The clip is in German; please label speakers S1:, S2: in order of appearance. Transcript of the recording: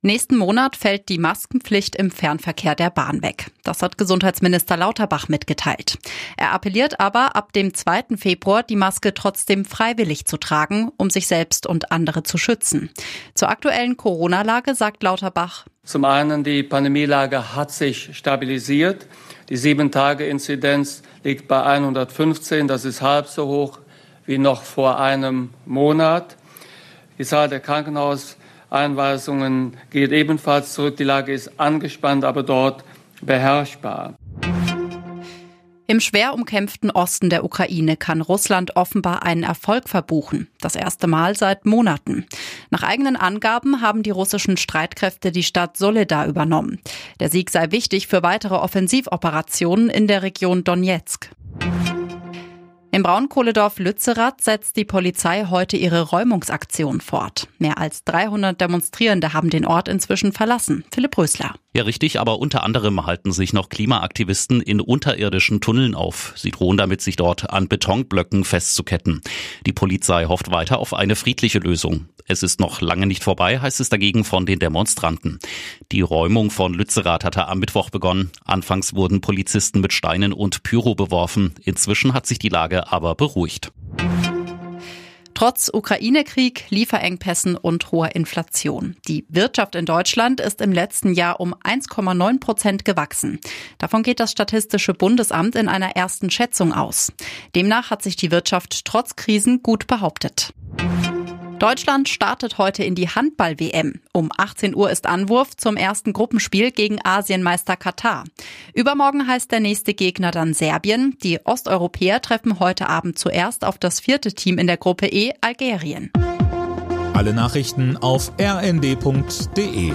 S1: Nächsten Monat fällt die Maskenpflicht im Fernverkehr der Bahn weg. Das hat Gesundheitsminister Lauterbach mitgeteilt. Er appelliert aber, ab dem 2. Februar die Maske trotzdem freiwillig zu tragen, um sich selbst und andere zu schützen. Zur aktuellen Corona-Lage sagt Lauterbach.
S2: Zum einen, die Pandemielage hat sich stabilisiert. Die Sieben-Tage-Inzidenz liegt bei 115. Das ist halb so hoch wie noch vor einem Monat. Die Zahl der Krankenhauseinweisungen geht ebenfalls zurück. Die Lage ist angespannt, aber dort beherrschbar.
S1: Im schwer umkämpften Osten der Ukraine kann Russland offenbar einen Erfolg verbuchen. Das erste Mal seit Monaten. Nach eigenen Angaben haben die russischen Streitkräfte die Stadt Soledar übernommen. Der Sieg sei wichtig für weitere Offensivoperationen in der Region Donetsk. Im Braunkohledorf Lützerath setzt die Polizei heute ihre Räumungsaktion fort. Mehr als 300 Demonstrierende haben den Ort inzwischen verlassen. Philipp Rösler.
S3: Ja, richtig, aber unter anderem halten sich noch Klimaaktivisten in unterirdischen Tunneln auf. Sie drohen damit, sich dort an Betonblöcken festzuketten. Die Polizei hofft weiter auf eine friedliche Lösung. Es ist noch lange nicht vorbei, heißt es dagegen von den Demonstranten. Die Räumung von Lützerath hatte am Mittwoch begonnen. Anfangs wurden Polizisten mit Steinen und Pyro beworfen. Inzwischen hat sich die Lage aber beruhigt.
S1: Trotz Ukraine-Krieg, Lieferengpässen und hoher Inflation. Die Wirtschaft in Deutschland ist im letzten Jahr um 1,9 Prozent gewachsen. Davon geht das Statistische Bundesamt in einer ersten Schätzung aus. Demnach hat sich die Wirtschaft trotz Krisen gut behauptet. Deutschland startet heute in die Handball-WM. Um 18 Uhr ist Anwurf zum ersten Gruppenspiel gegen Asienmeister Katar. Übermorgen heißt der nächste Gegner dann Serbien. Die Osteuropäer treffen heute Abend zuerst auf das vierte Team in der Gruppe E, Algerien.
S4: Alle Nachrichten auf rnd.de